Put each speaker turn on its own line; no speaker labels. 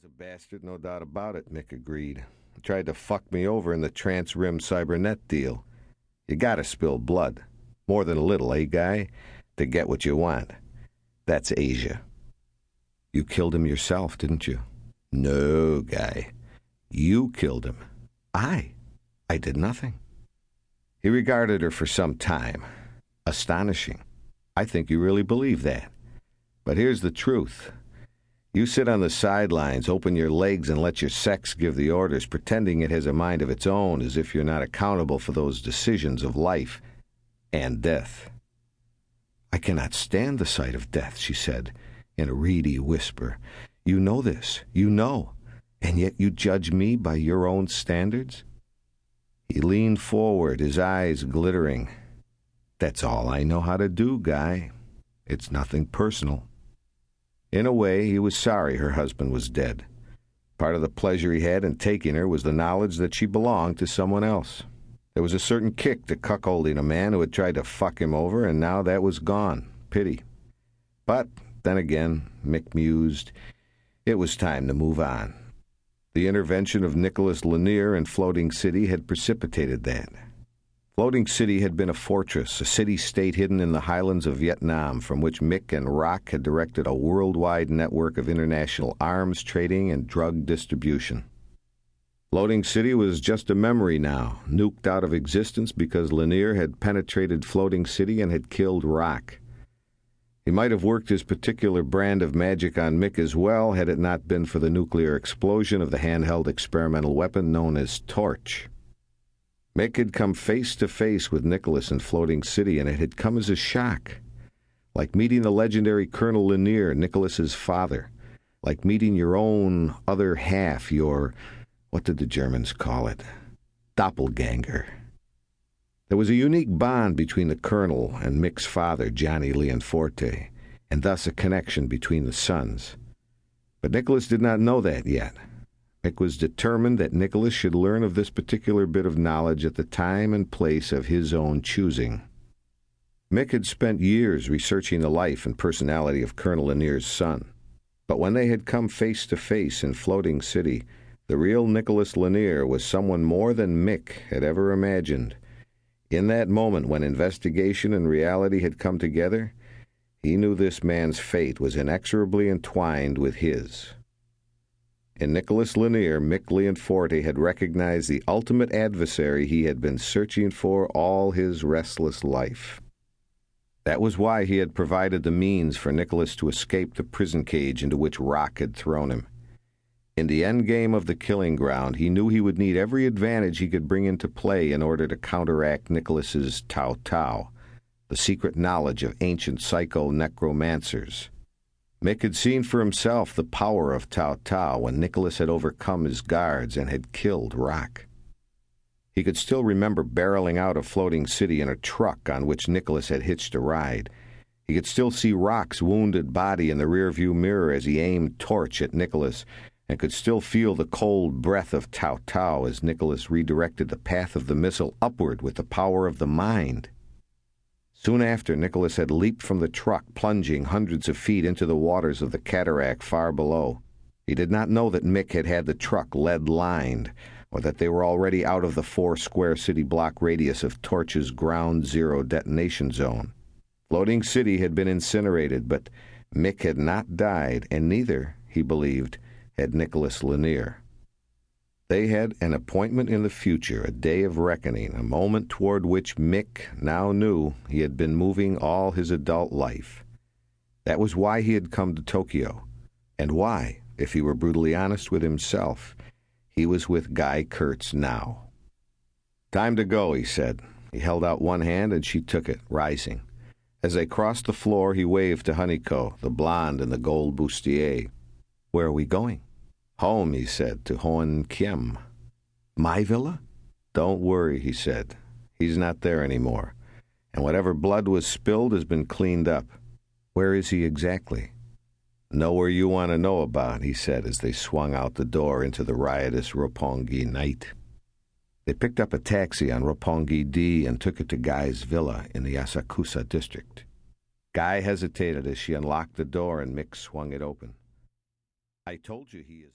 was a bastard, no doubt about it, Mick agreed. He tried to fuck me over in the Trans Rim Cybernet deal. You gotta spill blood. More than a little, eh, guy? To get what you want. That's Asia. You killed him yourself, didn't you? No, guy. You killed him. I? I did nothing. He regarded her for some time. Astonishing. I think you really believe that. But here's the truth. You sit on the sidelines, open your legs, and let your sex give the orders, pretending it has a mind of its own, as if you're not accountable for those decisions of life and death. I cannot stand the sight of death, she said, in a reedy whisper. You know this. You know. And yet you judge me by your own standards? He leaned forward, his eyes glittering. That's all I know how to do, Guy. It's nothing personal. In a way, he was sorry her husband was dead. Part of the pleasure he had in taking her was the knowledge that she belonged to someone else. There was a certain kick to cuckolding a man who had tried to fuck him over, and now that was gone. Pity. But then again, Mick mused, it was time to move on. The intervention of Nicholas Linnear in Floating City had precipitated that. Floating City had been a fortress, a city state hidden in the highlands of Vietnam, from which Mick and Rock had directed a worldwide network of international arms trading and drug distribution. Floating City was just a memory now, nuked out of existence because Linnear had penetrated Floating City and had killed Rock. He might have worked his particular brand of magic on Mick as well had it not been for the nuclear explosion of the handheld experimental weapon known as Torch. Mick had come face to face with Nicholas in Floating City, and it had come as a shock. Like meeting the legendary Colonel Linnear, Nicholas's father. Like meeting your own other half, your, what did the Germans call it? Doppelganger. There was a unique bond between the Colonel and Mick's father, Johnny Leonforte, and thus a connection between the sons. But Nicholas did not know that yet. Mick was determined that Nicholas should learn of this particular bit of knowledge at the time and place of his own choosing. Mick had spent years researching the life and personality of Colonel Linnear's son. But when they had come face to face in Floating City, the real Nicholas Linnear was someone more than Mick had ever imagined. In that moment when investigation and reality had come together, he knew this man's fate was inexorably entwined with his. In Nicholas Linnear, Mick Leonforte had recognized the ultimate adversary he had been searching for all his restless life. That was why he had provided the means for Nicholas to escape the prison cage into which Rock had thrown him. In the end game of the killing ground, he knew he would need every advantage he could bring into play in order to counteract Nicholas's Tau Tau, the secret knowledge of ancient psycho necromancers. Mick had seen for himself the power of Tau Tau when Nicholas had overcome his guards and had killed Rock. He could still remember barreling out of Floating City in a truck on which Nicholas had hitched a ride. He could still see Rock's wounded body in the rearview mirror as he aimed torch at Nicholas, and could still feel the cold breath of Tau Tau as Nicholas redirected the path of the missile upward with the power of the mind. Soon after, Nicholas had leaped from the truck, plunging hundreds of feet into the waters of the cataract far below. He did not know that Mick had had the truck lead lined, or that they were already out of the four square city block radius of Torch's ground zero detonation zone. Floating City had been incinerated, but Mick had not died, and neither, he believed, had Nicholas Linnear. They had an appointment in the future, a day of reckoning, a moment toward which Mick now knew he had been moving all his adult life. That was why he had come to Tokyo, and why, if he were brutally honest with himself, he was with Guy Kurtz now. Time to go, he said. He held out one hand and she took it, rising. As they crossed the floor, he waved to Honeyco, the blonde in the gold bustier. Where are we going? Home, he said, to Hoan Kiem. My villa? Don't worry, he said. He's not there anymore. And whatever blood was spilled has been cleaned up. Where is he exactly? Nowhere you want to know about, he said as they swung out the door into the riotous Roppongi night. They picked up a taxi on Roppongi D and took it to Guy's villa in the Asakusa district. Guy hesitated as she unlocked the door and Mick swung it open. I told you he is.